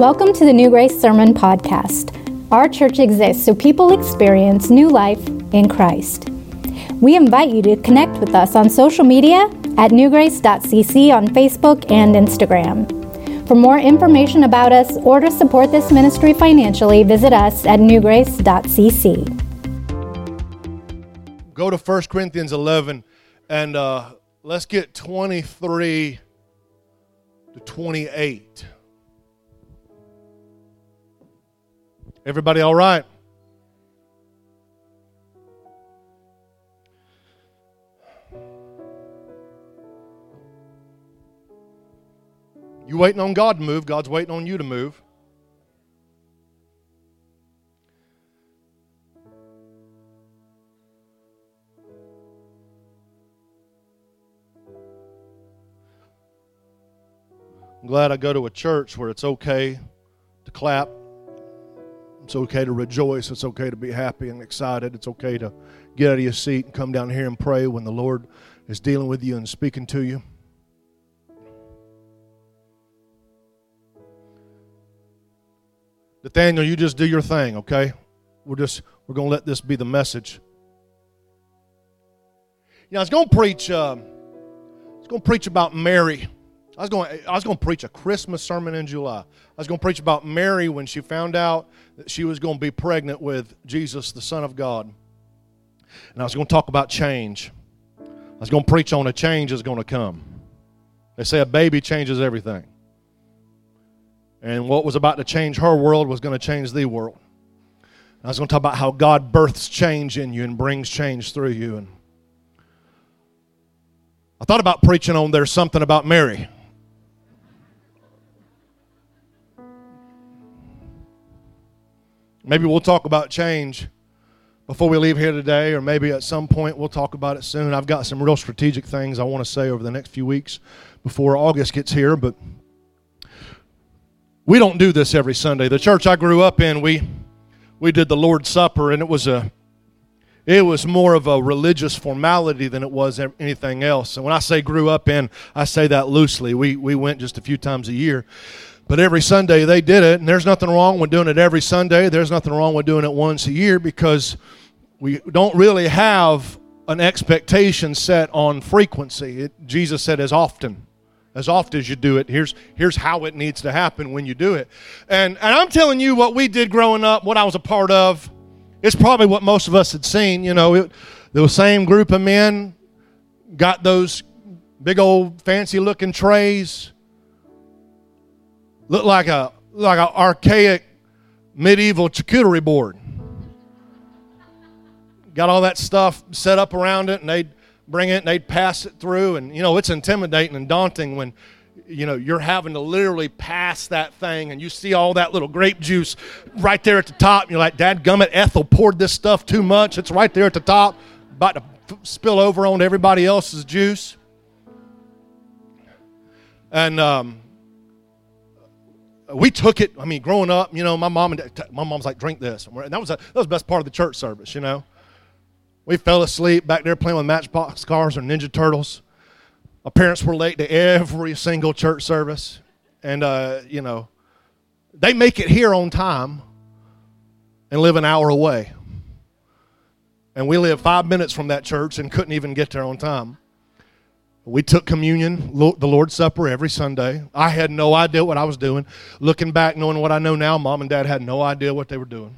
Welcome to the New Grace Sermon Podcast. Our church exists so people experience new life in Christ. We invite you to connect with us on social media at newgrace.cc on Facebook and Instagram. For more information about us or to support this ministry financially, visit us at newgrace.cc. Go to 1 Corinthians 11 and uh, let's get 23 to 28. Everybody all right? You waiting on God to move, God's waiting on you to move. I'm glad I go to a church where it's okay to clap. It's okay to rejoice. It's okay to be happy and excited. It's okay to get out of your seat and come down here and pray when the Lord is dealing with you and speaking to you. Nathaniel, you just do your thing, okay? We're just we're gonna let this be the message. You know, I was gonna preach. Uh, I was gonna preach about Mary. I was going. I was going to preach a Christmas sermon in July. I was going to preach about Mary when she found out that she was going to be pregnant with Jesus, the Son of God. And I was going to talk about change. I was going to preach on a change is going to come. They say a baby changes everything. And what was about to change her world was going to change the world. And I was going to talk about how God births change in you and brings change through you. And I thought about preaching on there's something about Mary. Maybe we'll talk about change before we leave here today, or maybe at some point we'll talk about it soon. I've got some real strategic things I want to say over the next few weeks before August gets here, but we don't do this every Sunday. The church I grew up in, we we did the Lord's Supper, and it was a it was more of a religious formality than it was anything else. And when I say grew up in, I say that loosely. We we went just a few times a year. But every Sunday they did it, and there's nothing wrong with doing it every Sunday. There's nothing wrong with doing it once a year because we don't really have an expectation set on frequency. It, Jesus said, as often. As often as you do it, here's, here's how it needs to happen when you do it. And, and I'm telling you what we did growing up, what I was a part of, it's probably what most of us had seen. You know, it, the same group of men got those big old fancy looking trays Looked like a like an archaic medieval charcuterie board. Got all that stuff set up around it, and they'd bring it and they'd pass it through. And you know, it's intimidating and daunting when you know you're having to literally pass that thing and you see all that little grape juice right there at the top and you're like dad gummit ethel poured this stuff too much it's right there at the top about to f- spill over on everybody else's juice and um, we took it. I mean, growing up, you know, my mom and dad, my mom's like, drink this. And that was, a, that was the best part of the church service, you know. We fell asleep back there playing with Matchbox cars or Ninja Turtles. Our parents were late to every single church service. And, uh, you know, they make it here on time and live an hour away. And we live five minutes from that church and couldn't even get there on time. We took communion, the Lord's Supper, every Sunday. I had no idea what I was doing. Looking back, knowing what I know now, mom and dad had no idea what they were doing.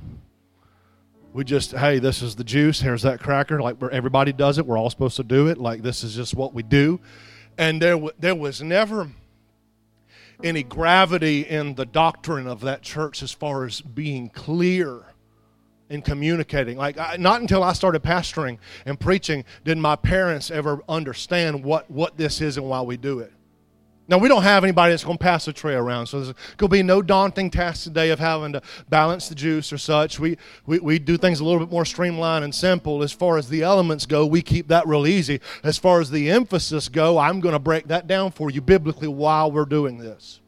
We just, hey, this is the juice. Here's that cracker. Like everybody does it. We're all supposed to do it. Like this is just what we do. And there, there was never any gravity in the doctrine of that church as far as being clear in communicating. Like, I, not until I started pastoring and preaching did my parents ever understand what, what this is and why we do it. Now, we don't have anybody that's going to pass a tray around, so there's going to be no daunting task today of having to balance the juice or such. We, we, we do things a little bit more streamlined and simple. As far as the elements go, we keep that real easy. As far as the emphasis go, I'm going to break that down for you biblically while we're doing this.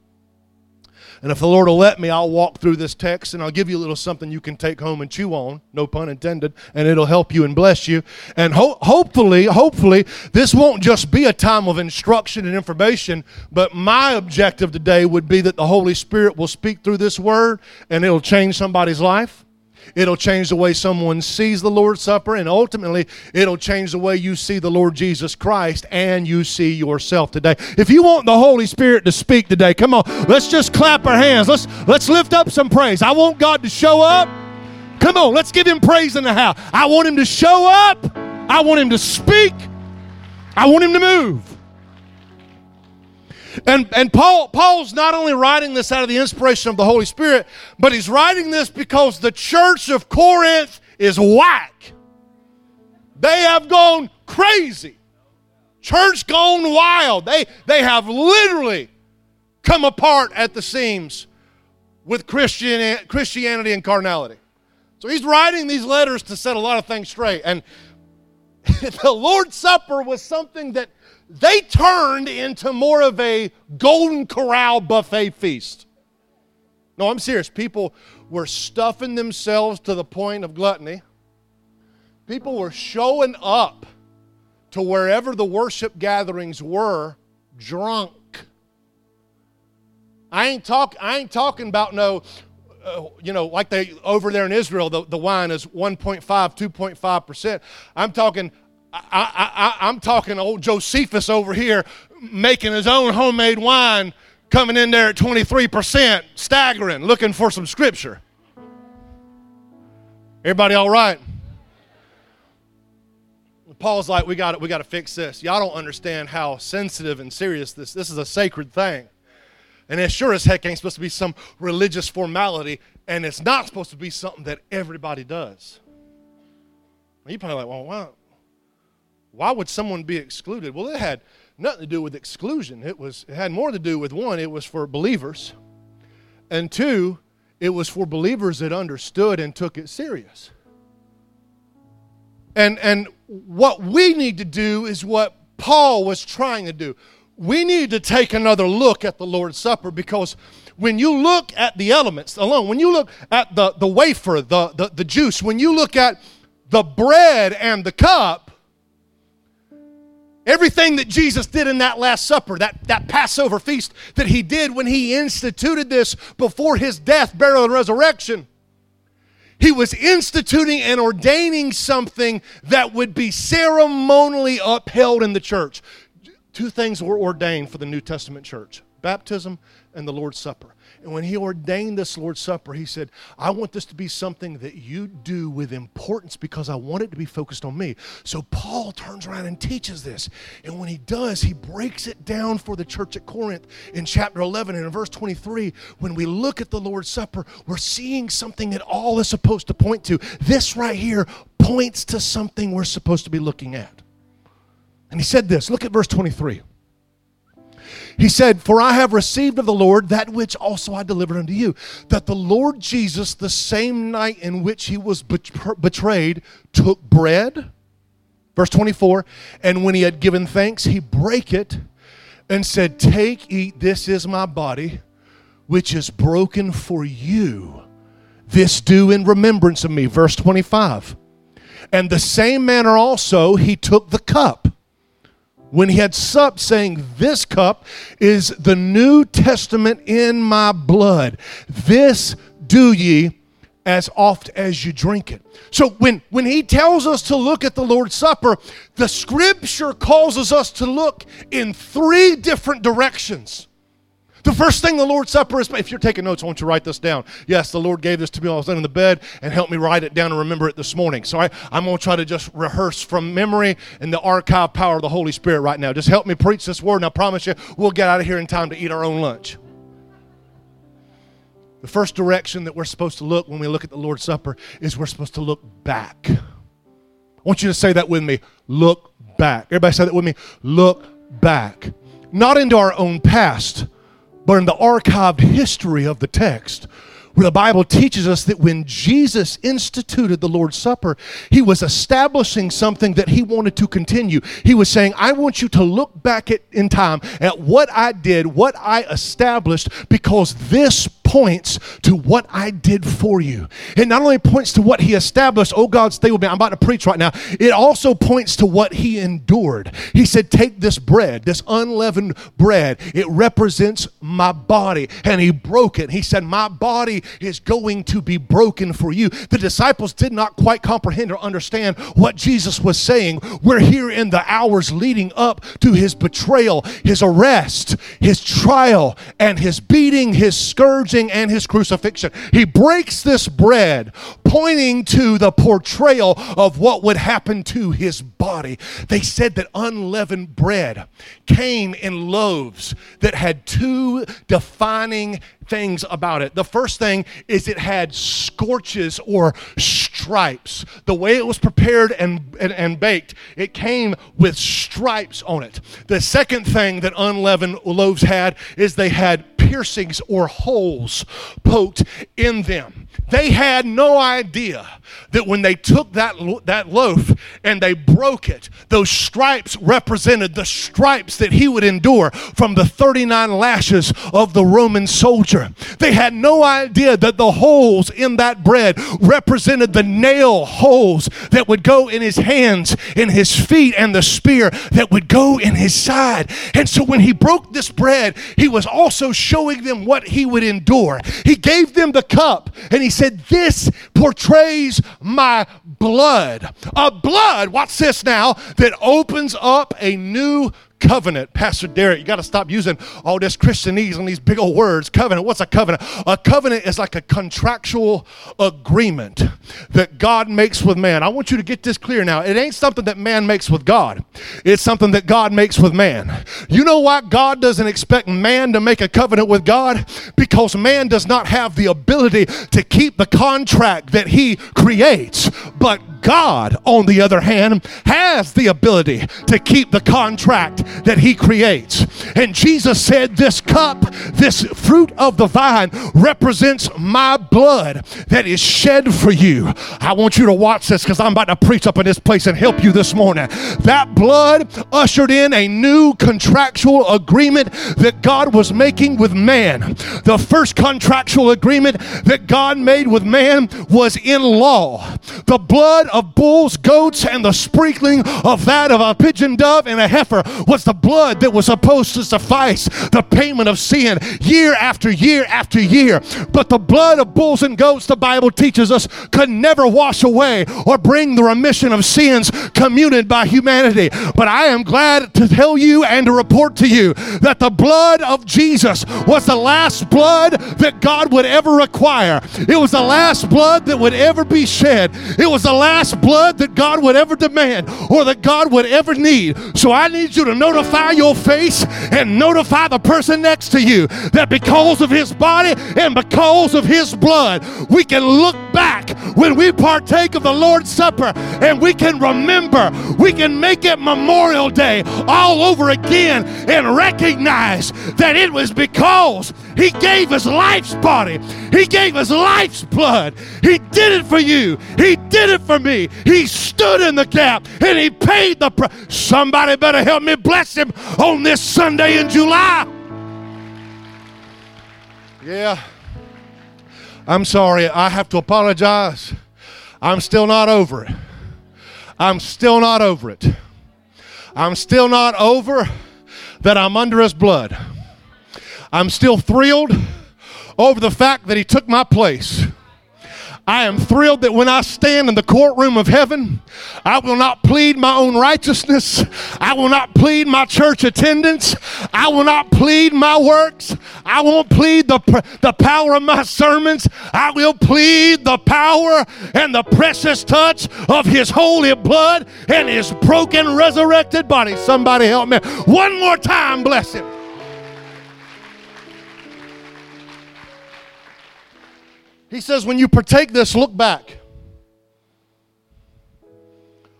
And if the Lord will let me, I'll walk through this text and I'll give you a little something you can take home and chew on, no pun intended, and it'll help you and bless you. And ho- hopefully, hopefully, this won't just be a time of instruction and information, but my objective today would be that the Holy Spirit will speak through this word and it'll change somebody's life It'll change the way someone sees the Lord's Supper, and ultimately, it'll change the way you see the Lord Jesus Christ and you see yourself today. If you want the Holy Spirit to speak today, come on, let's just clap our hands. Let's let's lift up some praise. I want God to show up. Come on, let's give him praise in the house. I want him to show up. I want him to speak. I want him to move. And, and Paul, Paul's not only writing this out of the inspiration of the Holy Spirit, but he's writing this because the church of Corinth is whack. They have gone crazy. Church gone wild. They, they have literally come apart at the seams with Christian, Christianity and carnality. So he's writing these letters to set a lot of things straight. And the Lord's Supper was something that they turned into more of a Golden Corral buffet feast. No, I'm serious. People were stuffing themselves to the point of gluttony. People were showing up to wherever the worship gatherings were drunk. I ain't talk I ain't talking about no uh, you know, like they over there in Israel, the, the wine is 1.5, 2.5%. I'm talking I, I, I'm talking old Josephus over here making his own homemade wine, coming in there at 23%, staggering, looking for some scripture. Everybody all right? Paul's like, we got we got to fix this. Y'all don't understand how sensitive and serious this. This is a sacred thing, and it sure as heck ain't supposed to be some religious formality, and it's not supposed to be something that everybody does. You probably like, well, why? Why would someone be excluded? Well, it had nothing to do with exclusion. It was it had more to do with one, it was for believers. And two, it was for believers that understood and took it serious. And and what we need to do is what Paul was trying to do. We need to take another look at the Lord's Supper because when you look at the elements alone, when you look at the, the wafer, the, the, the juice, when you look at the bread and the cup, Everything that Jesus did in that Last Supper, that, that Passover feast that he did when he instituted this before his death, burial, and resurrection, he was instituting and ordaining something that would be ceremonially upheld in the church. Two things were ordained for the New Testament church baptism and the Lord's Supper. And when he ordained this Lord's Supper, he said, I want this to be something that you do with importance because I want it to be focused on me. So Paul turns around and teaches this. And when he does, he breaks it down for the church at Corinth in chapter 11 and in verse 23. When we look at the Lord's Supper, we're seeing something that all is supposed to point to. This right here points to something we're supposed to be looking at. And he said this look at verse 23. He said, For I have received of the Lord that which also I delivered unto you, that the Lord Jesus, the same night in which he was betrayed, took bread. Verse 24, and when he had given thanks, he brake it and said, Take, eat, this is my body, which is broken for you. This do in remembrance of me. Verse 25. And the same manner also he took the cup when he had supped, saying, This cup is the New Testament in my blood. This do ye as oft as you drink it. So when, when he tells us to look at the Lord's Supper, the scripture causes us to look in three different directions. The first thing the Lord's Supper is, if you're taking notes, I want you to write this down. Yes, the Lord gave this to me while I was laying in the bed and helped me write it down and remember it this morning. So I, I'm going to try to just rehearse from memory and the archive power of the Holy Spirit right now. Just help me preach this word, and I promise you, we'll get out of here in time to eat our own lunch. The first direction that we're supposed to look when we look at the Lord's Supper is we're supposed to look back. I want you to say that with me. Look back. Everybody say that with me. Look back. Not into our own past, but in the archived history of the text, where the Bible teaches us that when Jesus instituted the Lord's Supper, he was establishing something that he wanted to continue. He was saying, I want you to look back at, in time at what I did, what I established, because this points to what I did for you. It not only points to what he established, oh God, stay with me, I'm about to preach right now. It also points to what he endured. He said, Take this bread, this unleavened bread, it represents my body. And he broke it. He said, My body is going to be broken for you. The disciples did not quite comprehend or understand what Jesus was saying. We're here in the hours leading up to his betrayal, his arrest, his trial, and his beating, his scourging, and his crucifixion. He breaks this bread, pointing to the portrayal of what would happen to his body. They said that unleavened bread came in loaves that had two defining things about it. The first thing is it had scorches or stripes. The way it was prepared and, and, and, baked, it came with stripes on it. The second thing that unleavened loaves had is they had piercings or holes poked in them. They had no idea that when they took that, that loaf and they broke it, those stripes represented the stripes that he would endure from the 39 lashes of the Roman soldier. They had no idea that the holes in that bread represented the nail holes that would go in his hands, in his feet, and the spear that would go in his side. And so when he broke this bread, he was also showing them what he would endure. He gave them the cup and he said, This portrays my blood. A blood, watch this now, that opens up a new covenant. Pastor Derek, you got to stop using all this Christianese and these big old words. Covenant, what's a covenant? A covenant is like a contractual agreement that God makes with man. I want you to get this clear now. It ain't something that man makes with God, it's something that God makes with man. You know why God doesn't expect man to make a covenant with God? Because man does not have the ability to keep the contract that he creates. But God, on the other hand, has the ability to keep the contract that He creates. And Jesus said, This cup, this fruit of the vine, represents my blood that is shed for you. I want you to watch this because I'm about to preach up in this place and help you this morning. That blood ushered in a new contractual agreement that God was making with man. The first contractual agreement that God made with man was in law. The blood of bulls, goats, and the sprinkling of that of a pigeon dove and a heifer was the blood that was supposed to suffice the payment of sin year after year after year. But the blood of bulls and goats, the Bible teaches us, could never wash away or bring the remission of sins commuted by humanity. But I am glad to tell you and to report to you that the blood of Jesus was the last blood that God would ever require. It was the last blood that would ever be shed. It was the last last blood that God would ever demand or that God would ever need. So I need you to notify your face and notify the person next to you that because of his body and because of his blood, we can look back when we partake of the Lord's Supper and we can remember, we can make it Memorial Day all over again and recognize that it was because he gave his life's body, he gave his life's blood. He did it for you, he did it for me. He stood in the gap and he paid the price. Somebody better help me bless him on this Sunday in July. Yeah. I'm sorry. I have to apologize. I'm still not over it. I'm still not over it. I'm still not over that I'm under his blood. I'm still thrilled over the fact that he took my place. I am thrilled that when I stand in the courtroom of heaven, I will not plead my own righteousness. I will not plead my church attendance. I will not plead my works. I won't plead the, the power of my sermons. I will plead the power and the precious touch of his holy blood and his broken, resurrected body. Somebody help me. One more time, bless him. He says, when you partake this, look back.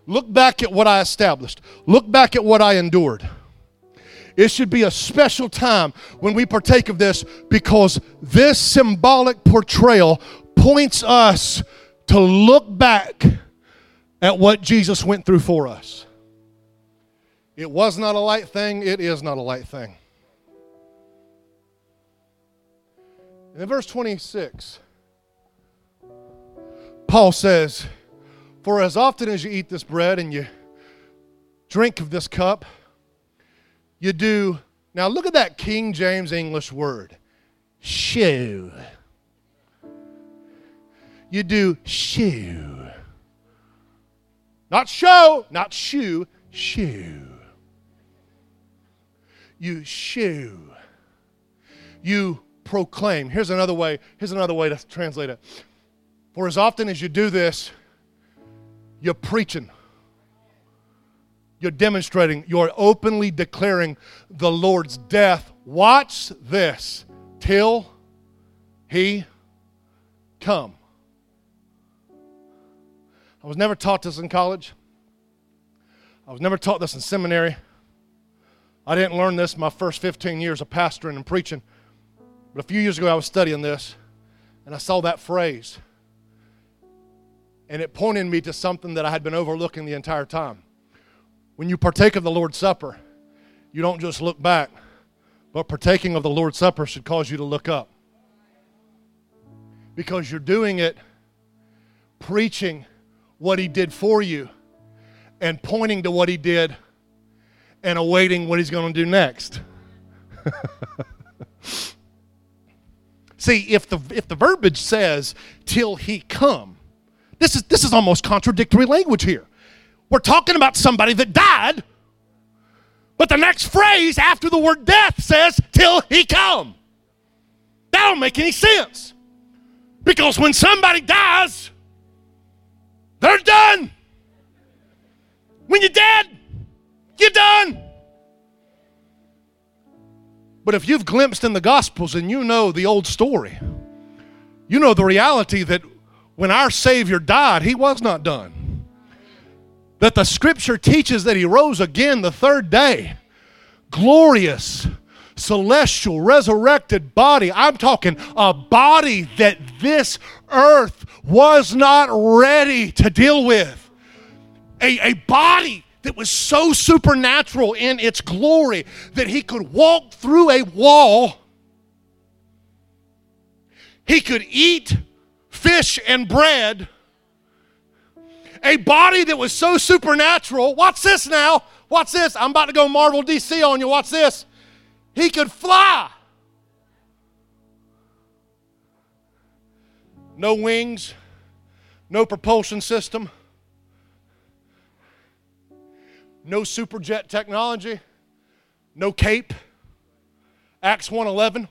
Look back at what I established. Look back at what I endured. It should be a special time when we partake of this because this symbolic portrayal points us to look back at what Jesus went through for us. It was not a light thing, it is not a light thing. in verse 26, Paul says, For as often as you eat this bread and you drink of this cup, you do. Now look at that King James English word, shew. You do shew. Not show, not shoe, shew. You shew. You proclaim. Here's another way. Here's another way to translate it. For as often as you do this, you're preaching. You're demonstrating, you're openly declaring the Lord's death. Watch this till he come. I was never taught this in college. I was never taught this in seminary. I didn't learn this my first 15 years of pastoring and preaching. But a few years ago, I was studying this and I saw that phrase. And it pointed me to something that I had been overlooking the entire time. When you partake of the Lord's Supper, you don't just look back, but partaking of the Lord's Supper should cause you to look up. Because you're doing it preaching what he did for you and pointing to what he did and awaiting what he's going to do next. See, if the, if the verbiage says, till he come, this is, this is almost contradictory language here. We're talking about somebody that died, but the next phrase after the word death says, till he come. That don't make any sense. Because when somebody dies, they're done. When you're dead, you're done. But if you've glimpsed in the Gospels and you know the old story, you know the reality that when our Savior died, he was not done. That the scripture teaches that he rose again the third day. Glorious, celestial, resurrected body. I'm talking a body that this earth was not ready to deal with. A, a body that was so supernatural in its glory that he could walk through a wall, he could eat fish and bread. A body that was so supernatural. Watch this now. Watch this. I'm about to go Marvel DC on you. Watch this. He could fly. No wings, no propulsion system, no superjet technology, no cape. Acts 111.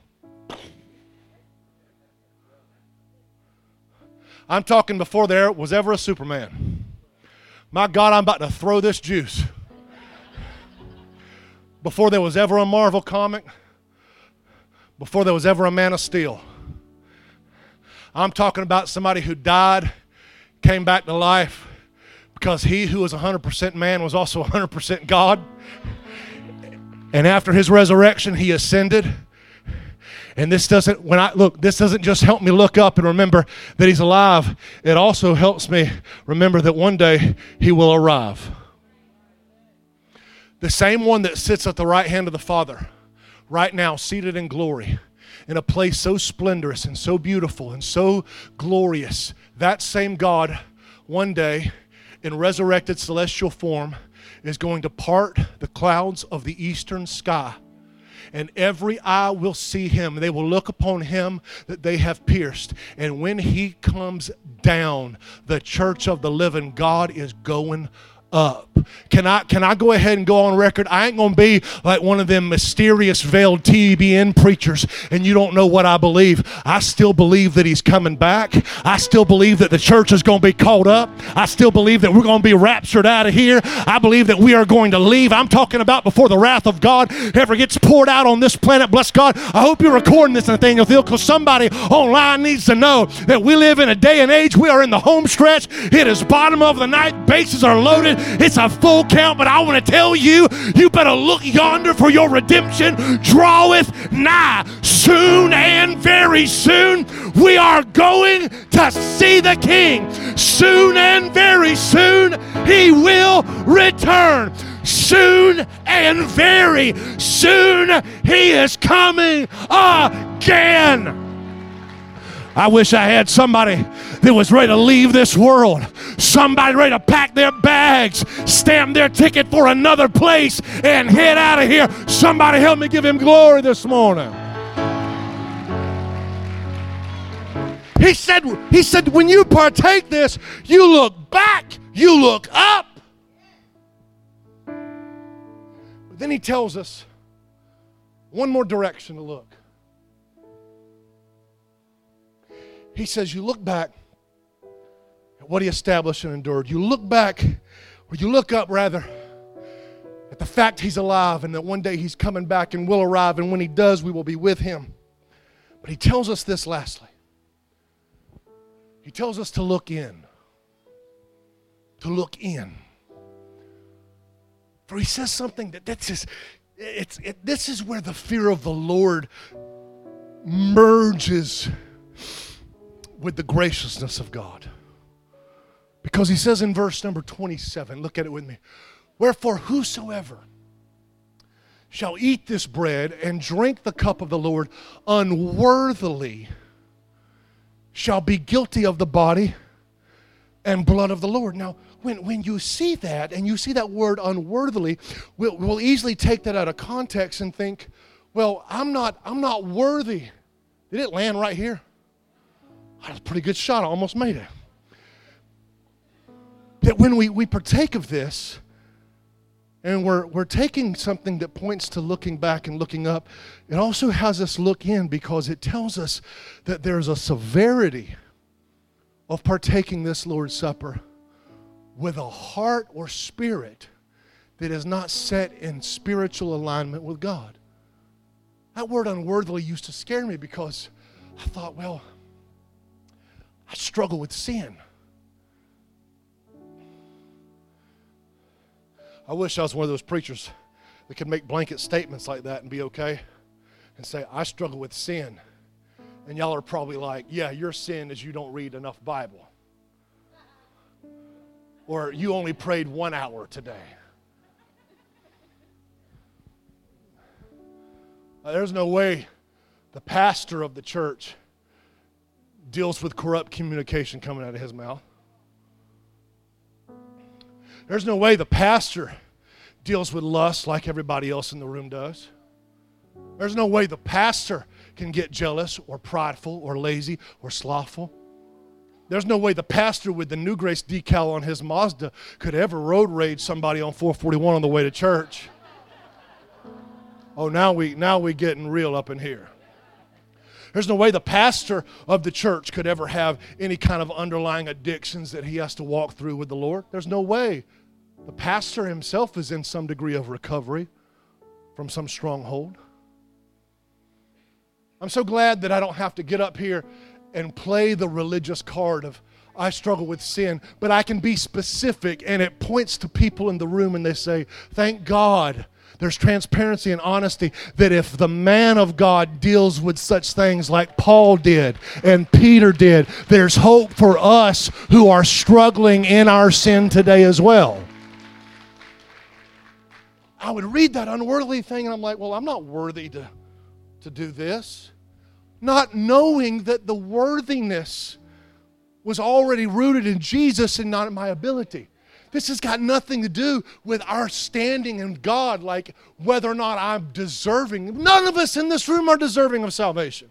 I'm talking before there was ever a Superman. My God, I'm about to throw this juice. Before there was ever a Marvel comic, before there was ever a Man of Steel. I'm talking about somebody who died, came back to life, because he who was 100% man was also 100% God. And after his resurrection, he ascended. And this doesn't, when I look, this doesn't just help me look up and remember that he's alive. It also helps me remember that one day he will arrive. The same one that sits at the right hand of the Father, right now, seated in glory in a place so splendorous and so beautiful and so glorious. That same God, one day, in resurrected celestial form, is going to part the clouds of the eastern sky. And every eye will see him. They will look upon him that they have pierced. And when he comes down, the church of the living God is going up. Can I can I go ahead and go on record? I ain't gonna be like one of them mysterious veiled TBN preachers and you don't know what I believe. I still believe that he's coming back. I still believe that the church is gonna be called up. I still believe that we're gonna be raptured out of here. I believe that we are going to leave. I'm talking about before the wrath of God ever gets poured out on this planet. Bless God. I hope you're recording this, Nathaniel Thiel, because somebody online needs to know that we live in a day and age. We are in the home stretch. It is bottom of the night. Bases are loaded. It's a full count, but I want to tell you, you better look yonder for your redemption draweth nigh. Soon and very soon, we are going to see the King. Soon and very soon, he will return soon and very soon he is coming again. I wish I had somebody that was ready to leave this world. Somebody ready to pack their bags, stamp their ticket for another place, and head out of here. Somebody help me give him glory this morning. He said, he said, when you partake this, you look back, you look up. But then he tells us one more direction to look. He says, You look back at what he established and endured. You look back, or you look up rather, at the fact he's alive and that one day he's coming back and will arrive, and when he does, we will be with him. But he tells us this lastly. He tells us to look in. To look in. For he says something that that's just, it's, it, this is where the fear of the Lord merges with the graciousness of God. Because he says in verse number 27, look at it with me. Wherefore, whosoever shall eat this bread and drink the cup of the Lord unworthily shall be guilty of the body and blood of the Lord. Now, when, when you see that and you see that word unworthily, we'll, we'll easily take that out of context and think, well, I'm not, I'm not worthy. Did it land right here? That was a pretty good shot. I almost made it. That when we, we partake of this, and we're, we're taking something that points to looking back and looking up, it also has us look in because it tells us that there's a severity of partaking this Lord's Supper with a heart or spirit that is not set in spiritual alignment with God. That word unworthily used to scare me because I thought, well, I struggle with sin. I wish I was one of those preachers that could make blanket statements like that and be okay and say, I struggle with sin. And y'all are probably like, yeah, your sin is you don't read enough Bible or you only prayed one hour today. There's no way the pastor of the church deals with corrupt communication coming out of his mouth. There's no way the pastor deals with lust like everybody else in the room does. There's no way the pastor can get jealous or prideful or lazy or slothful. There's no way the pastor with the New Grace decal on his Mazda could ever road rage somebody on 441 on the way to church. Oh, now we now we getting real up in here. There's no way the pastor of the church could ever have any kind of underlying addictions that he has to walk through with the Lord. There's no way. The pastor himself is in some degree of recovery from some stronghold. I'm so glad that I don't have to get up here and play the religious card of I struggle with sin, but I can be specific and it points to people in the room and they say, Thank God there's transparency and honesty that if the man of God deals with such things like Paul did and Peter did, there's hope for us who are struggling in our sin today as well. I would read that unworthy thing and I'm like, well, I'm not worthy to, to do this not knowing that the worthiness was already rooted in Jesus and not in my ability. This has got nothing to do with our standing in God, like whether or not I'm deserving. None of us in this room are deserving of salvation.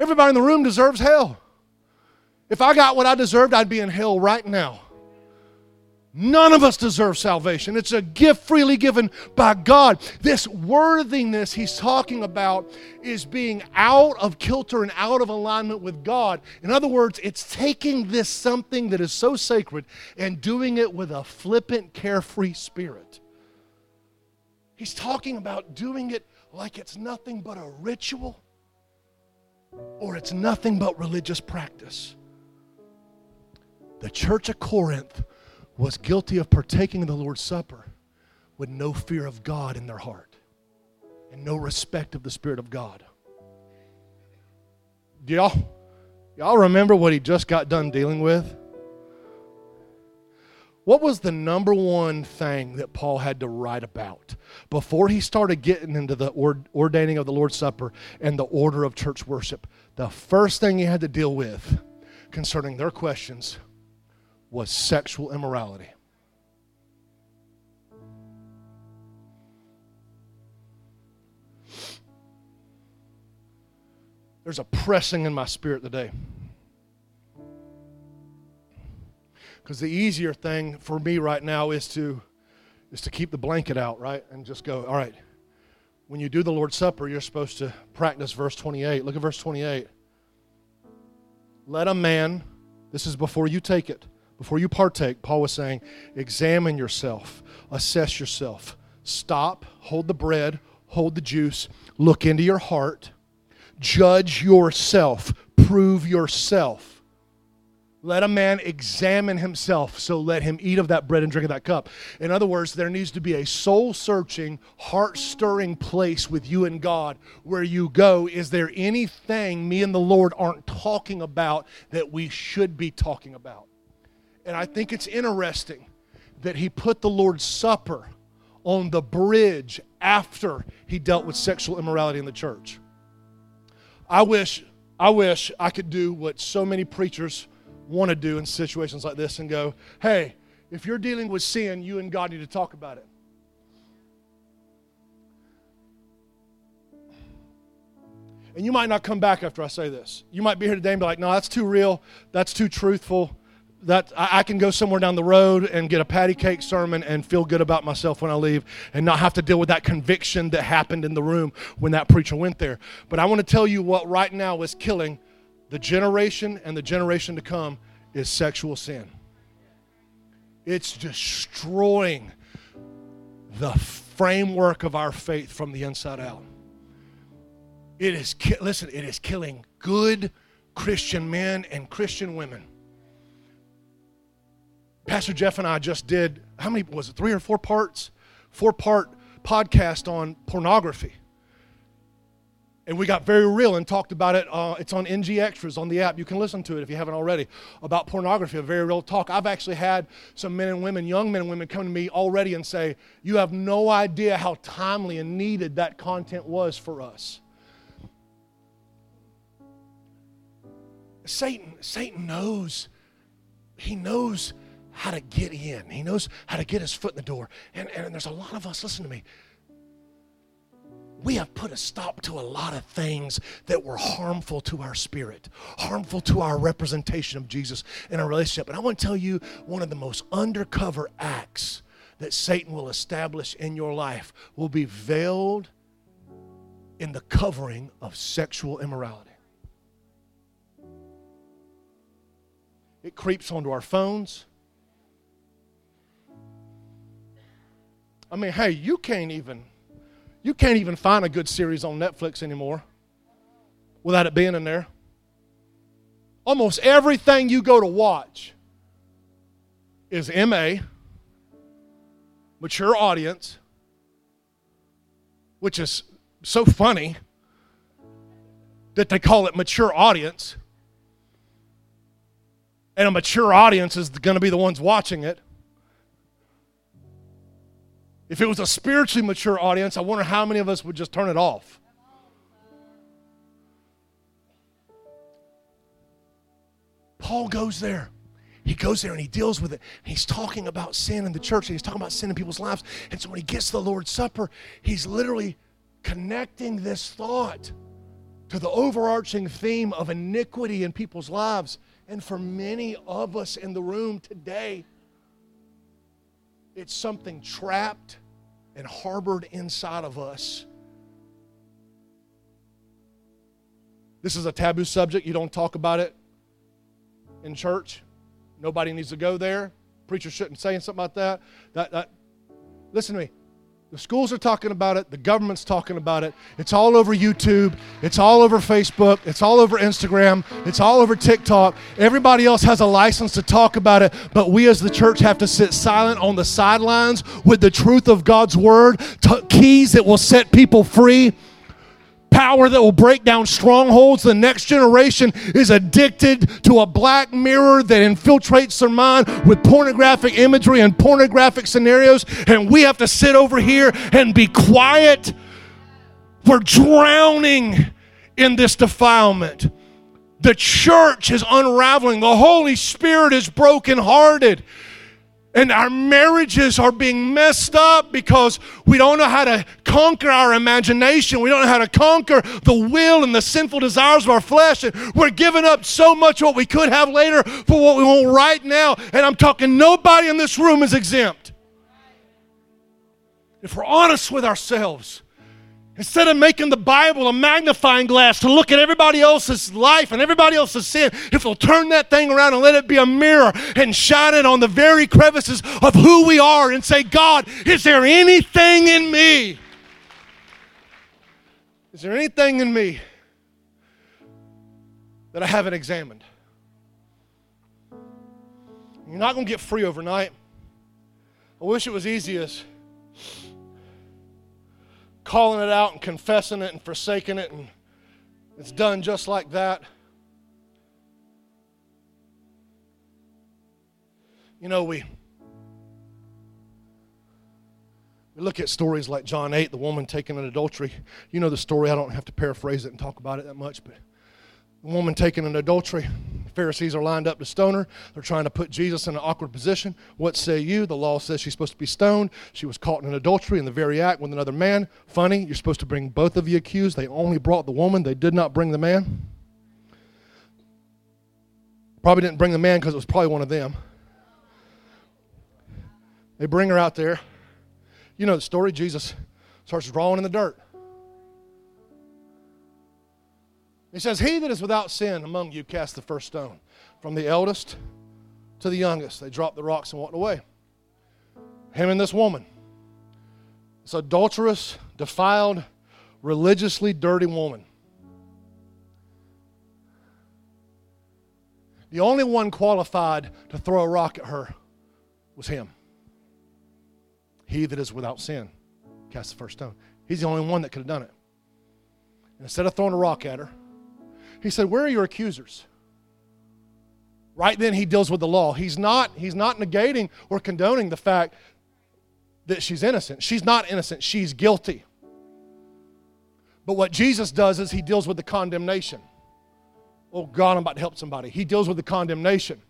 Everybody in the room deserves hell. If I got what I deserved, I'd be in hell right now. None of us deserve salvation. It's a gift freely given by God. This worthiness he's talking about is being out of kilter and out of alignment with God. In other words, it's taking this something that is so sacred and doing it with a flippant, carefree spirit. He's talking about doing it like it's nothing but a ritual or it's nothing but religious practice. The church of Corinth was guilty of partaking of the Lord's Supper with no fear of God in their heart and no respect of the Spirit of God. Do y'all, y'all remember what he just got done dealing with? What was the number one thing that Paul had to write about before he started getting into the ordaining of the Lord's Supper and the order of church worship? The first thing he had to deal with concerning their questions was sexual immorality. There's a pressing in my spirit today. Because the easier thing for me right now is to is to keep the blanket out, right? And just go, all right. When you do the Lord's Supper, you're supposed to practice verse 28. Look at verse 28. Let a man, this is before you take it, before you partake, Paul was saying, examine yourself, assess yourself. Stop, hold the bread, hold the juice, look into your heart, judge yourself, prove yourself. Let a man examine himself, so let him eat of that bread and drink of that cup. In other words, there needs to be a soul searching, heart stirring place with you and God where you go. Is there anything me and the Lord aren't talking about that we should be talking about? And I think it's interesting that he put the Lord's Supper on the bridge after he dealt with sexual immorality in the church. I wish I wish I could do what so many preachers want to do in situations like this and go, hey, if you're dealing with sin, you and God need to talk about it. And you might not come back after I say this. You might be here today and be like, no, that's too real. That's too truthful. That I, can go somewhere down the road and get a patty cake sermon and feel good about myself when I leave and not have to deal with that conviction that happened in the room when that preacher went there. But I want to tell you what right now is killing the generation and the generation to come is sexual sin. It's destroying the framework of our faith from the inside out. It is listen, it is killing good Christian men and Christian women. Pastor Jeff and I just did how many was it? 3 or 4 parts? 4 part podcast on pornography and we got very real and talked about it. Uh, it's on NG Extras on the app. You can listen to it if you haven't already about pornography, a very real talk. I've actually had some men and women, young men and women, come to me already and say, You have no idea how timely and needed that content was for us. Satan, Satan knows, he knows how to get in. He knows how to get his foot in the door. And, and there's a lot of us, listen to me, we have put a stop to a lot of things that were harmful to our spirit, harmful to our representation of Jesus in our relationship. And I want to tell you one of the most undercover acts that Satan will establish in your life will be veiled in the covering of sexual immorality. It creeps onto our phones. I mean, hey, you can't even you can't even find a good series on Netflix anymore without it being in there. Almost everything you go to watch is MA, mature audience, which is so funny that they call it mature audience. And a mature audience is going to be the ones watching it. If it was a spiritually mature audience, I wonder how many of us would just turn it off. Paul goes there. He goes there and he deals with it. He's talking about sin in the church and he's talking about sin in people's lives. And so when he gets the Lord's Supper, he's literally connecting this thought to the overarching theme of iniquity in people's lives. And for many of us in the room today, it's something trapped and harbored inside of us. This is a taboo subject. You don't talk about it in church. Nobody needs to go there. Preacher shouldn't say something about that. That, that. Listen to me. The schools are talking about it. The government's talking about it. It's all over YouTube. It's all over Facebook. It's all over Instagram. It's all over TikTok. Everybody else has a license to talk about it, but we as the church have to sit silent on the sidelines with the truth of God's word, t- keys that will set people free power that will break down strongholds. The next generation is addicted to a black mirror that infiltrates their mind with pornographic imagery and pornographic scenarios. And we have to sit over here and be quiet. We're drowning in this defilement. The church is unraveling. The Holy Spirit is brokenhearted. And our marriages are being messed up because we don't know how to conquer our imagination. We don't know how to conquer the will and the sinful desires of our flesh. And we're giving up so much what we could have later for what we want right now. And I'm talking, nobody in this room is exempt. If we're honest with ourselves, Instead of making the Bible a magnifying glass to look at everybody else's life and everybody else's sin, if we'll turn that thing around and let it be a mirror and shine it on the very crevices of who we are and say, God, is there anything in me? Is there anything in me that I haven't examined? You're not going to get free overnight. I wish it was easy as calling it out and confessing it and forsaking it, and it's done just like that. You know, we we look at stories like John 8, the woman taken in adultery. You know the story. I don't have to paraphrase it and talk about it that much, but the woman taken in adultery. Pharisees are lined up to stone her. They're trying to put Jesus in an awkward position. What say you? The law says she's supposed to be stoned. She was caught in an adultery in the very act with another man. Funny, you're supposed to bring both of the accused. They only brought the woman, they did not bring the man. Probably didn't bring the man because it was probably one of them. They bring her out there. You know the story. Jesus starts drawing in the dirt. He says, He that is without sin among you cast the first stone. From the eldest to the youngest. They dropped the rocks and walked away. Him and this woman. This adulterous, defiled, religiously dirty woman. The only one qualified to throw a rock at her was him. He that is without sin cast the first stone. He's the only one that could have done it. And instead of throwing a rock at her, he said, Where are your accusers? Right then he deals with the law. He's not, he's not negating or condoning the fact that she's innocent. She's not innocent, she's guilty. But what Jesus does is he deals with the condemnation. Oh God, I'm about to help somebody. He deals with the condemnation.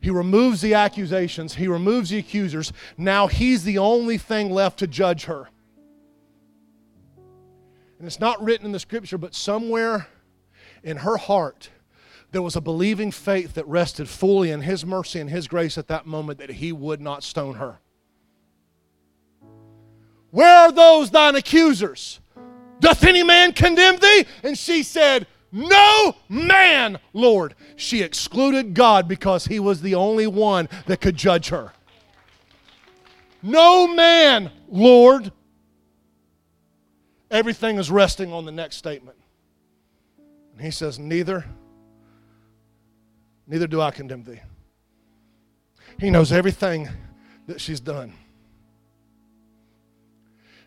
He removes the accusations, he removes the accusers. Now he's the only thing left to judge her. And it's not written in the scripture, but somewhere in her heart, there was a believing faith that rested fully in His mercy and His grace at that moment that He would not stone her. Where are those thine accusers? Doth any man condemn thee? And she said, No man, Lord. She excluded God because He was the only one that could judge her. No man, Lord. Everything is resting on the next statement. And he says, Neither, neither do I condemn thee. He knows everything that she's done.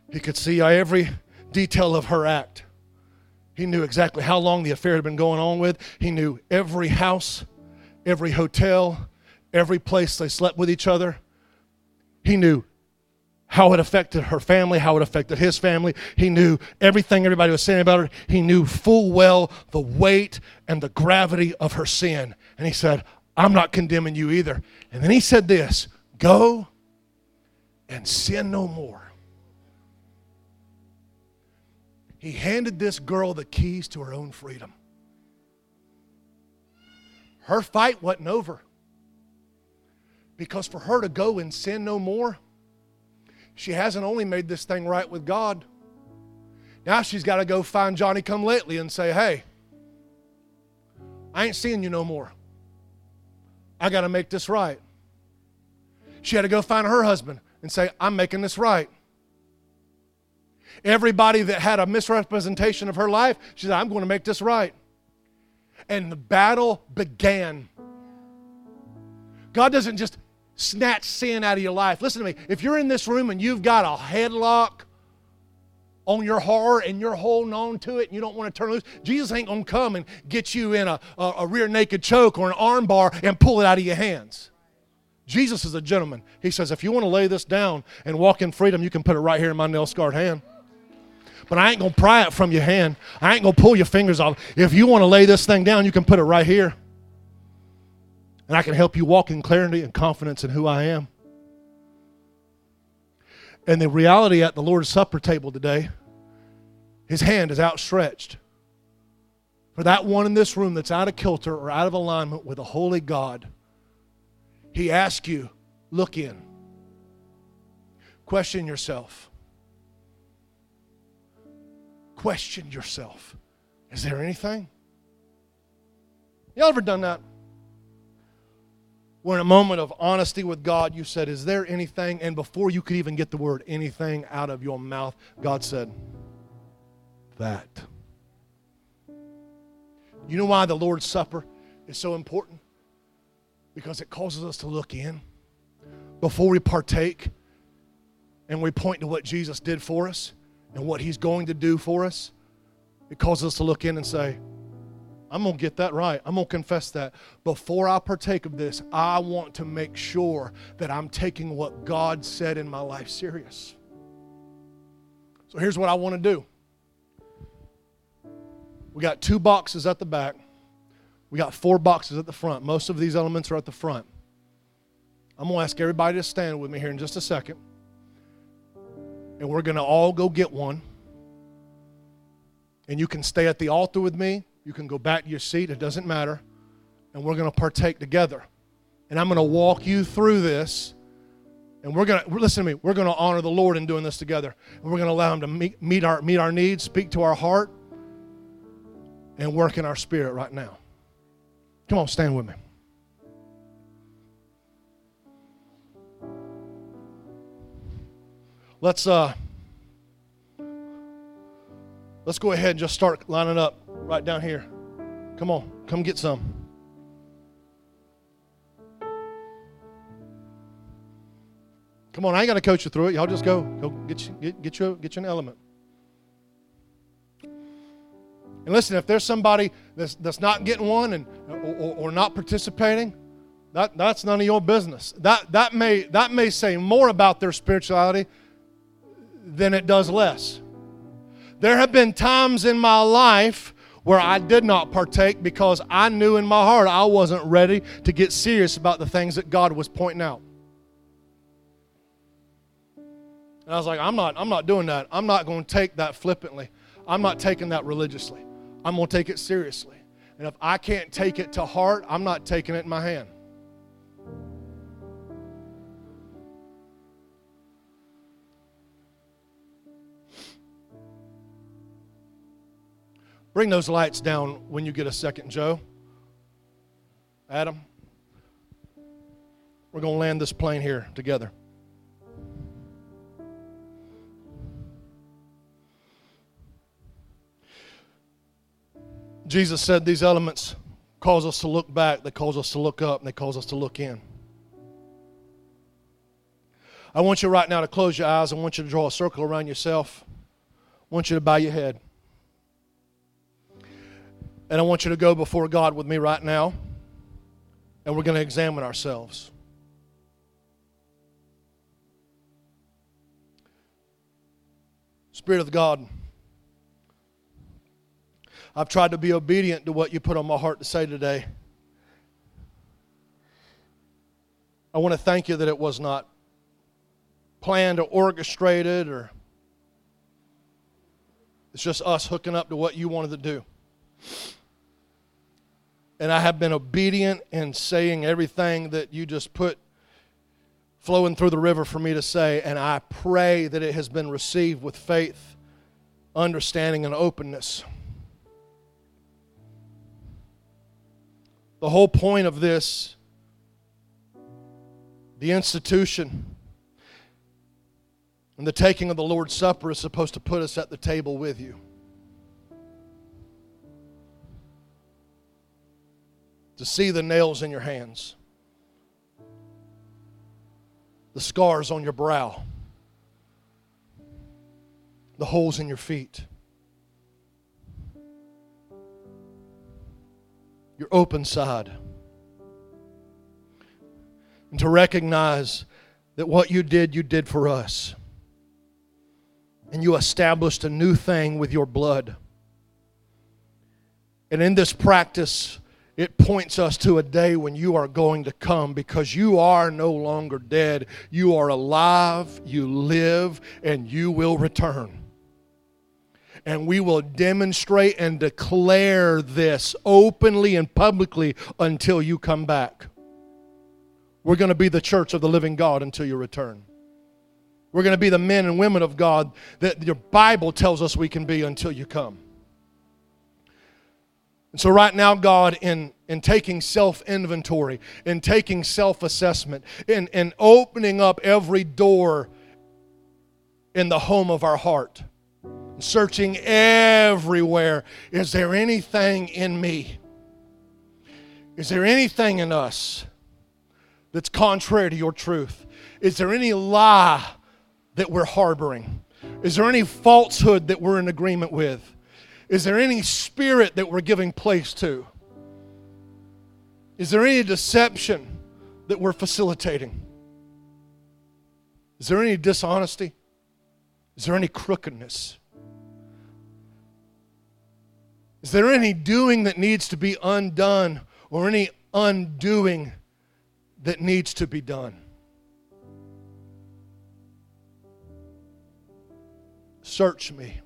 He could see every detail of her act. He knew exactly how long the affair had been going on with. He knew every house, every hotel, every place they slept with each other. He knew how it affected her family, how it affected his family. He knew everything everybody was saying about her. He knew full well the weight and the gravity of her sin. And he said, I'm not condemning you either. And then he said this Go and sin no more. He handed this girl the keys to her own freedom. Her fight wasn't over. Because for her to go and sin no more, she hasn't only made this thing right with God, now she's got to go find Johnny come lately and say, hey, I ain't seeing you no more. I got to make this right. She had to go find her husband and say, I'm making this right. Everybody that had a misrepresentation of her life, she said, I'm going to make this right. And the battle began. God doesn't just snatch sin out of your life. Listen to me. If you're in this room and you've got a headlock on your heart and you're holding on to it and you don't want to turn loose, Jesus ain't going to come and get you in a, a, a rear naked choke or an arm bar and pull it out of your hands. Jesus is a gentleman. He says, if you want to lay this down and walk in freedom, you can put it right here in my nail scarred hand. But I ain't to pry it from your hand. I ain't to pull your fingers off. If you want to lay this thing down, you can put it right here. And I can help you walk in clarity and confidence in who I am. And the reality at the Lord's Supper table today, his hand is outstretched. For that one in this room that's out of kilter or out of alignment with a holy God he asks you, look in. Question yourself. Question yourself. Is there anything? Y'all ever done that? Where in a moment of honesty with God, you said, Is there anything? And before you could even get the word anything out of your mouth, God said, That. You know why the Lord's Supper is so important? because it causes us to look in before we partake and we point to what Jesus did for us and what He's going to do for us. It causes us to look in and say, I'm going to get that right. I'm going to confess that. Before I partake of this, I want to make sure that I'm taking what God said in my life serious. So here's what I want to do. We got two boxes at the back. We got four boxes at the front. Most of these elements are at the front. I'm going to ask everybody to stand with me here in just a second. And we're going to all go get one. And you can stay at the altar with me. You can go back to your seat. It doesn't matter. And we're going to partake together. And I'm going to walk you through this. And we're going to, listen to me, we're going to honor the Lord in doing this together. And we're going to allow Him to meet, meet, our, meet our needs, speak to our heart, and work in our spirit right now. Come on, stand with me. Let's uh let's go ahead and just start lining up right down here. Come on, come get some. Come on, I ain't got to coach you through it. Y'all just go. Go get you, get, get you get you an element. And listen, if there's somebody that's, that's not getting one and, or, or not participating, that, that's none of your business. That, that, may, that may say more about their spirituality than it does less. There have been times in my life where I did not partake because I knew in my heart I wasn't ready to get serious about the things that God was pointing out. And I was like, I'm not, I'm not doing that. I'm not going to take that flippantly. I'm not taking that religiously. I'm going to take it seriously. And if I can't take it to heart, I'm not taking it in my hand. Bring those lights down when you get a second, Joe. Adam. We're going to land this plane here together. Jesus said these elements cause us to look back, they cause us to look up, and they cause us to look in. I want you right now to close your eyes. I want you to draw a circle around yourself. I want you to bow your head. And I want you to go before God with me right now. And we're going to examine ourselves. Spirit of God. I've tried to be obedient to what you put on my heart to say today. I want to thank you that it was not planned or orchestrated or it's just us hooking up to what you wanted to do. And I have been obedient in saying everything that you just put flowing through the river for me to say. And I pray that it has been received with faith, understanding, and openness. The whole point of this, the institution, And the taking of the Lord's Supper is supposed to put us at the table with you. To see the nails in your hands, the scars on your brow, the holes in your feet, your open side, and to recognize that what you did, you did for us. And you established a new thing with your blood. And in this practice, it points us to a day when you are going to come because you are no longer dead. You are alive, you live, and you will return. And we will demonstrate and declare this openly and publicly until you come back. We're going to be the church of the living God until you return. We're going to be the men and women of God that your Bible tells us we can be until you come. And so, right now, God, in, in taking self inventory, in taking self assessment, in, in opening up every door in the home of our heart, searching everywhere, is there anything in me? Is there anything in us that's contrary to your truth? Is there any lie that we're harboring? Is there any falsehood that we're in agreement with? Is there any spirit that we're giving place to? Is there any deception that we're facilitating? Is there any dishonesty? Is there any crookedness? Is there any doing that needs to be undone or any undoing that needs to be done? Search me.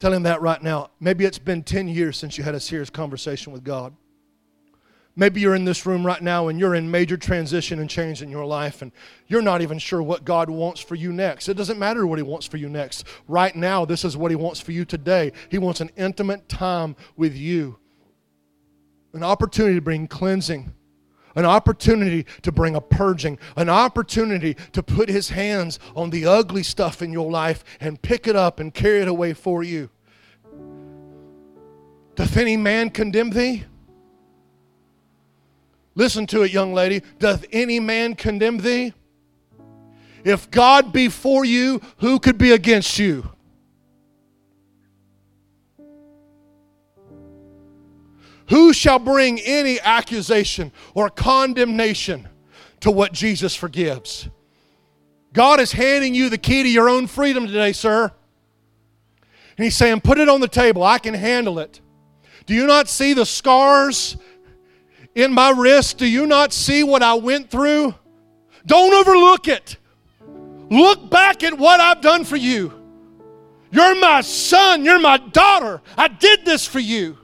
Tell him that right now. Maybe it's been 10 years since you had a serious conversation with God. Maybe you're in this room right now and you're in major transition and change in your life, and you're not even sure what God wants for you next. It doesn't matter what He wants for you next. Right now, this is what He wants for you today. He wants an intimate time with you, an opportunity to bring cleansing an opportunity to bring a purging, an opportunity to put his hands on the ugly stuff in your life and pick it up and carry it away for you. Doth any man condemn thee? Listen to it, young lady. Doth any man condemn thee? If God be for you, who could be against you? Who shall bring any accusation or condemnation to what Jesus forgives? God is handing you the key to your own freedom today, sir. And He's saying, Put it on the table. I can handle it. Do you not see the scars in my wrist? Do you not see what I went through? Don't overlook it. Look back at what I've done for you. You're my son. You're my daughter. I did this for you.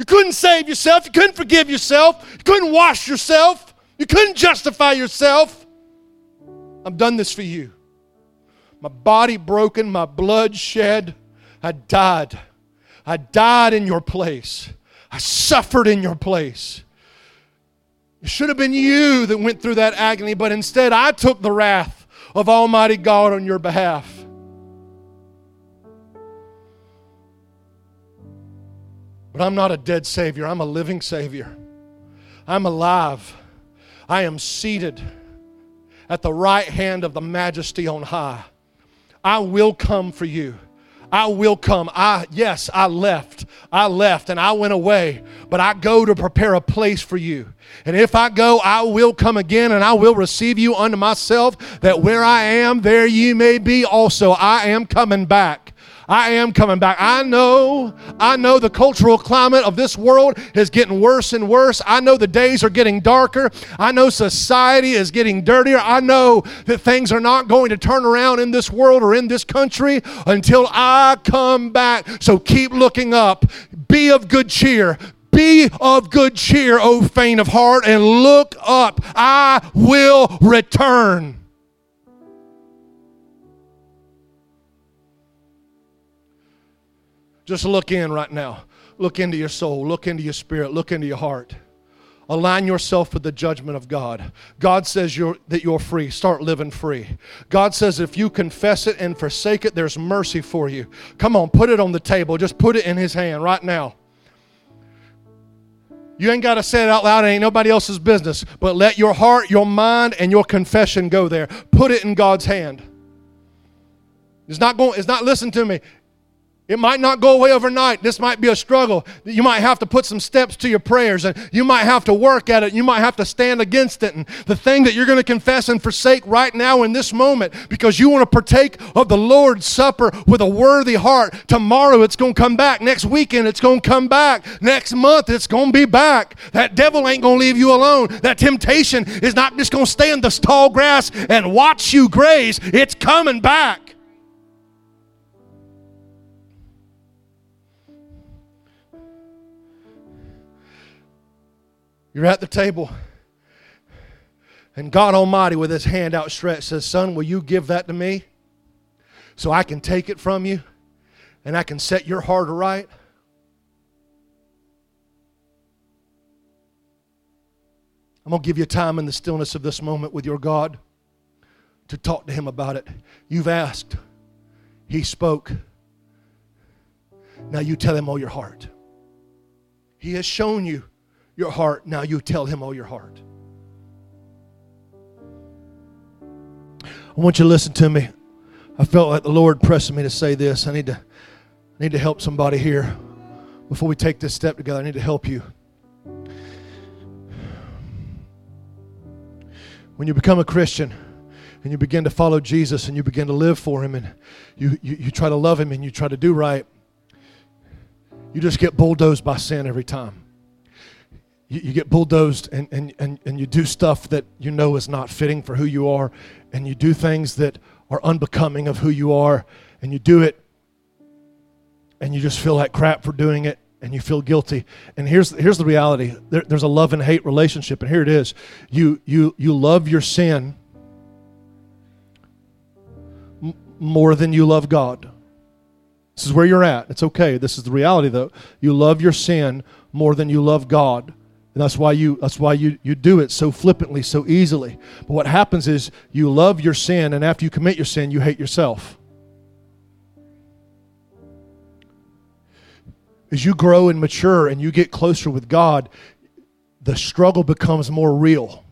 You couldn't save yourself. You couldn't forgive yourself. You couldn't wash yourself. You couldn't justify yourself. I've done this for you. My body broken, my blood shed. I died. I died in your place. I suffered in your place. It should have been you that went through that agony, but instead I took the wrath of Almighty God on your behalf. But I'm not a dead Savior, I'm a living Savior. I'm alive. I am seated at the right hand of the majesty on high. I will come for you. I will come. I yes, I left. I left and I went away, but I go to prepare a place for you. And if I go, I will come again and I will receive you unto myself that where I am there you may be also. I am coming back. I am coming back. I know, I know the cultural climate of this world is getting worse and worse. I know the days are getting darker. I know society is getting dirtier. I know that things are not going to turn around in this world or in this country until I come back. So keep looking up. Be of good cheer. Be of good cheer, O faint of heart, and look up. I will return. Just look in right now. Look into your soul. Look into your spirit. Look into your heart. Align yourself with the judgment of God. God says you're, that you're free. Start living free. God says if you confess it and forsake it, there's mercy for you. Come on, put it on the table. Just put it in His hand right now. You ain't got to say it out loud. It ain't nobody else's business. But let your heart, your mind, and your confession go there. Put it in God's hand. It's not going. It's not. Listen to me. It might not go away overnight. This might be a struggle. You might have to put some steps to your prayers and you might have to work at it. You might have to stand against it. And the thing that you're going to confess and forsake right now in this moment because you want to partake of the Lord's Supper with a worthy heart. Tomorrow it's going to come back. Next weekend it's going to come back. Next month it's going to be back. That devil ain't going to leave you alone. That temptation is not just going to stay in the tall grass and watch you graze. It's coming back. You're at the table, and God Almighty, with his hand outstretched, says, Son, will you give that to me so I can take it from you and I can set your heart right? I'm going to give you time in the stillness of this moment with your God to talk to Him about it. You've asked, He spoke. Now you tell Him all your heart. He has shown you your heart. Now you tell him all your heart. I want you to listen to me. I felt like the Lord pressing me to say this. I need to, I need to help somebody here. Before we take this step together, I need to help you. When you become a Christian and you begin to follow Jesus and you begin to live for Him and you, you, you try to love Him and you try to do right, you just get bulldozed by sin every time you, you get bulldozed and, and, and, and you do stuff that you know is not fitting for who you are, and you do things that are unbecoming of who you are, and you do it, and you just feel like crap for doing it, and you feel guilty. And here's, here's the reality there, there's a love and hate relationship, and here it is. You, you, you love your sin m- more than you love God. This is where you're at. It's okay. This is the reality, though. You love your sin more than you love God. And that's why you that's why you, you do it so flippantly, so easily. But what happens is you love your sin, and after you commit your sin, you hate yourself. As you grow and mature and you get closer with God, the struggle becomes more real.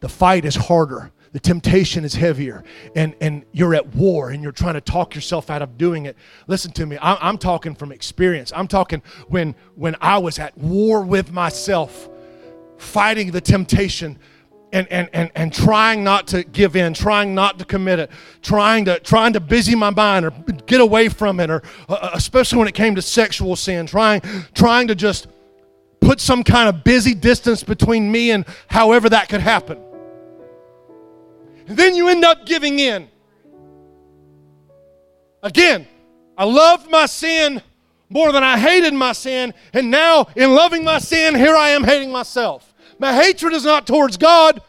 The fight is harder the temptation is heavier and, and you're at war and you're trying to talk yourself out of doing it listen to me I, i'm talking from experience i'm talking when when i was at war with myself fighting the temptation and, and, and, and trying not to give in, trying not to commit it, trying to, trying to busy my mind or get away from it, or uh, uh especially when it came to sexual sin, trying, trying to just put some kind of busy distance between me and however that could happen. And then you end up giving in. Again, I loved my sin more than I hated my sin, and now in loving my sin, here I am hating myself. My hatred is not towards God.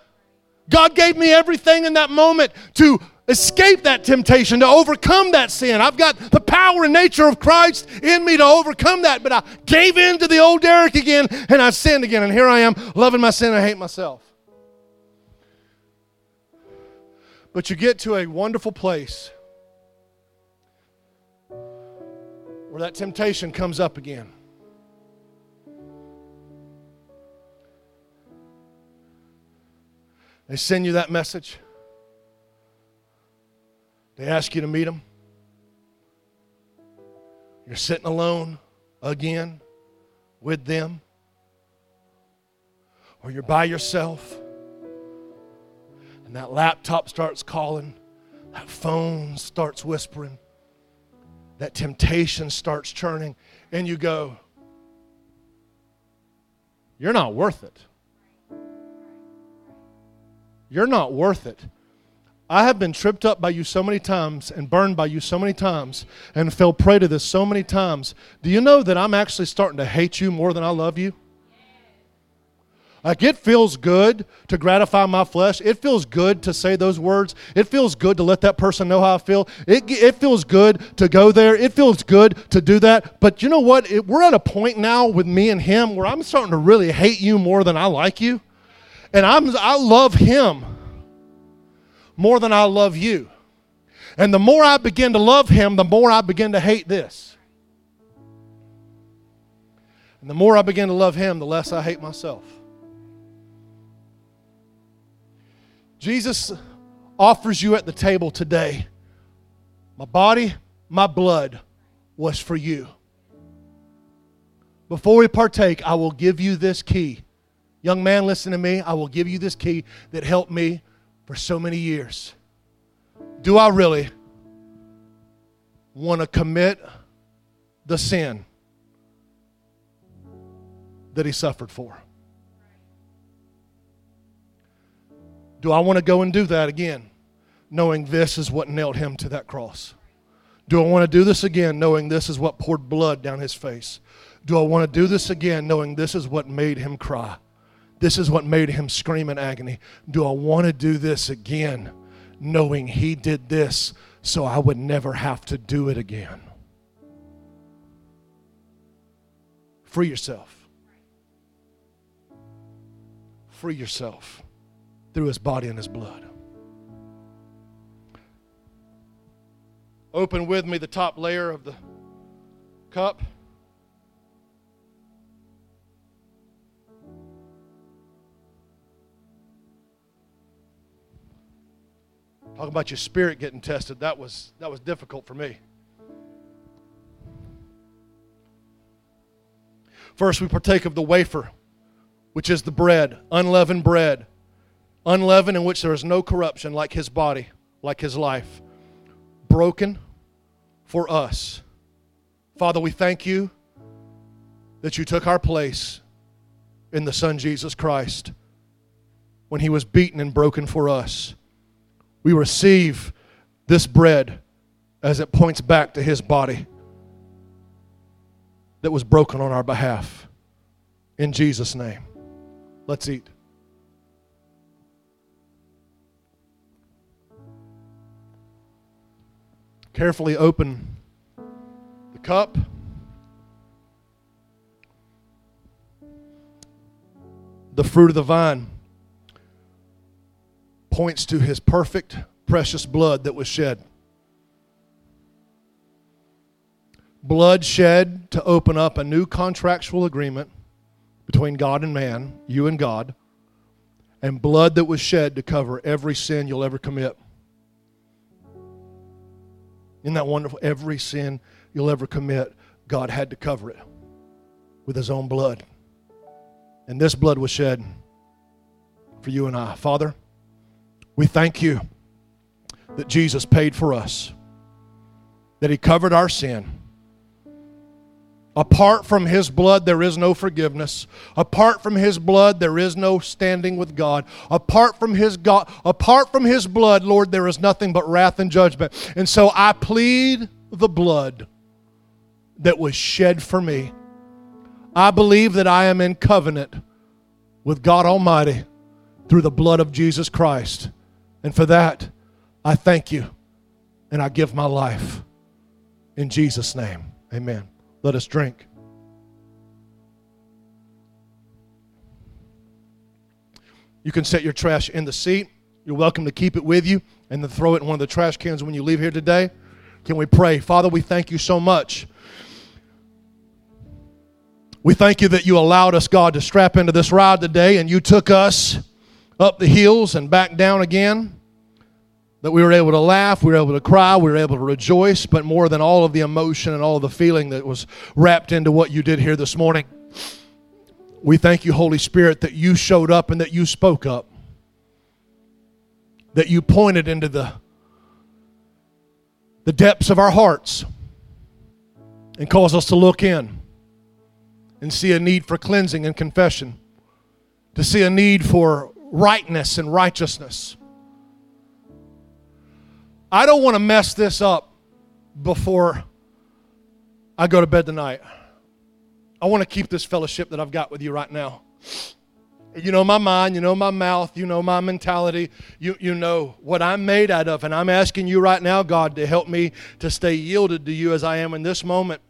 God gave me everything in that moment to escape that temptation, to overcome that sin. I've got the power and nature of Christ in me to overcome that, but I gave in to the old Derek again and I sinned again, and here I am loving my sin and I hate myself. But you get to a wonderful place where that temptation comes up again. They send you that message. They ask you to meet them. You're sitting alone again with them. Or you're by yourself and that laptop starts calling, that phone starts whispering, that temptation starts churning, and you go, You're not worth it. You're not worth it. I have been tripped up by you so many times and burned by you so many times and fell prey to this so many times. Do you know that I'm actually starting to hate you more than I love you? Like it feels good to gratify my flesh. It feels good to say those words. It feels good to let that person know how I feel. It, it feels good to go there. It feels good to do that. But you know what? It, we're at a point now with me and him where I'm starting to really hate you more than I like you. And I'm, I love him more than I love you. And the more I begin to love him, the more I begin to hate this. And the more I begin to love him, the less I hate myself. Jesus offers you at the table today my body, my blood was for you. Before we partake, I will give you this key. Young man, listen to me. I will give you this key that helped me for so many years. Do I really want to commit the sin that he suffered for? Do I want to go and do that again, knowing this is what nailed him to that cross? Do I want to do this again, knowing this is what poured blood down his face? Do I want to do this again, knowing this is what made him cry? This is what made him scream in agony. Do I want to do this again, knowing he did this so I would never have to do it again? Free yourself. Free yourself through his body and his blood. Open with me the top layer of the cup. Talk about your spirit getting tested. That was that was difficult for me. First, we partake of the wafer, which is the bread, unleavened bread unleavened in which there is no corruption, like his body, like his life, broken for us. Father, we thank you that you took our place in the Son Jesus Christ when he was beaten and broken for us. We receive this bread as it points back to his body that was broken on our behalf. In Jesus' name, let's eat. Carefully open the cup. The fruit of the vine points to his perfect, precious blood that was shed. Blood shed to open up a new contractual agreement between God and man, you and God, and blood that was shed to cover every sin you'll ever commit. Isn't that wonderful? Every sin you'll ever commit, God had to cover it with His own blood. And this blood was shed for you and I. Father, we thank you that Jesus paid for us, that He covered our sin Apart from His blood, there is no forgiveness. Apart from His blood, there is no standing with God. Apart from His God, apart from His blood, Lord, there is nothing but wrath and judgment. And so I plead the blood that was shed for me. I believe that I am in covenant with God Almighty through the blood of Jesus Christ. And for that, I thank you and I give my life. In Jesus' name, amen. Let us drink. You can set your trash in the seat. You're welcome to keep it with you and then throw it in one of the trash cans when you leave here today. Can we pray? Father, we thank you so much. We thank you that you allowed us, God, to strap into this ride today and you took us up the hills and back down again that we were able to laugh, we were able to cry, we were able to rejoice, but more than all of the emotion and all of the feeling that was wrapped into what you did here this morning. We thank you, Holy Spirit, that you showed up and that you spoke up, that you pointed into the, the depths of our hearts and caused us to look in and see a need for cleansing and confession, to see a need for rightness and righteousness I don't want to mess this up before I go to bed tonight. I want to keep this fellowship that I've got with you right now. You know my mind, you know my mouth, you know my mentality, you, you know what I'm made out of. And I'm asking you right now, God, to help me to stay yielded to you as I am in this moment.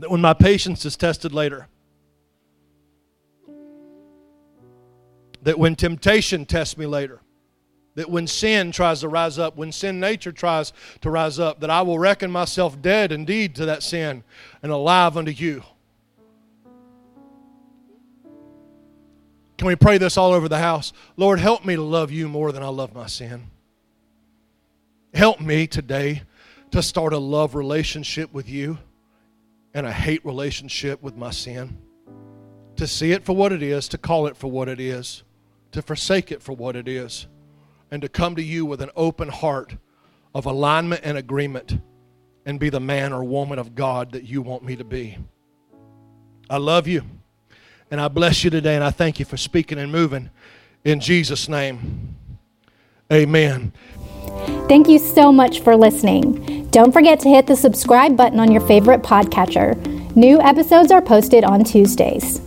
That when my patience is tested later, that when temptation tests me later, that when sin tries to rise up, when sin nature tries to rise up, that I will reckon myself dead indeed to that sin and alive unto you. Can we pray this all over the house? Lord, help me to love you more than I love my sin. Help me today to start a love relationship with you and a hate relationship with my sin. To see it for what it is, to call it for what it is, to forsake it for what it is and to come to you with an open heart of alignment and agreement and be the man or woman of God that you want me to be. I love you and I bless you today and I thank you for speaking and moving in Jesus' name. Amen. Thank you so much for listening. Don't forget to hit the subscribe button on your favorite podcatcher. New episodes are posted on Tuesdays.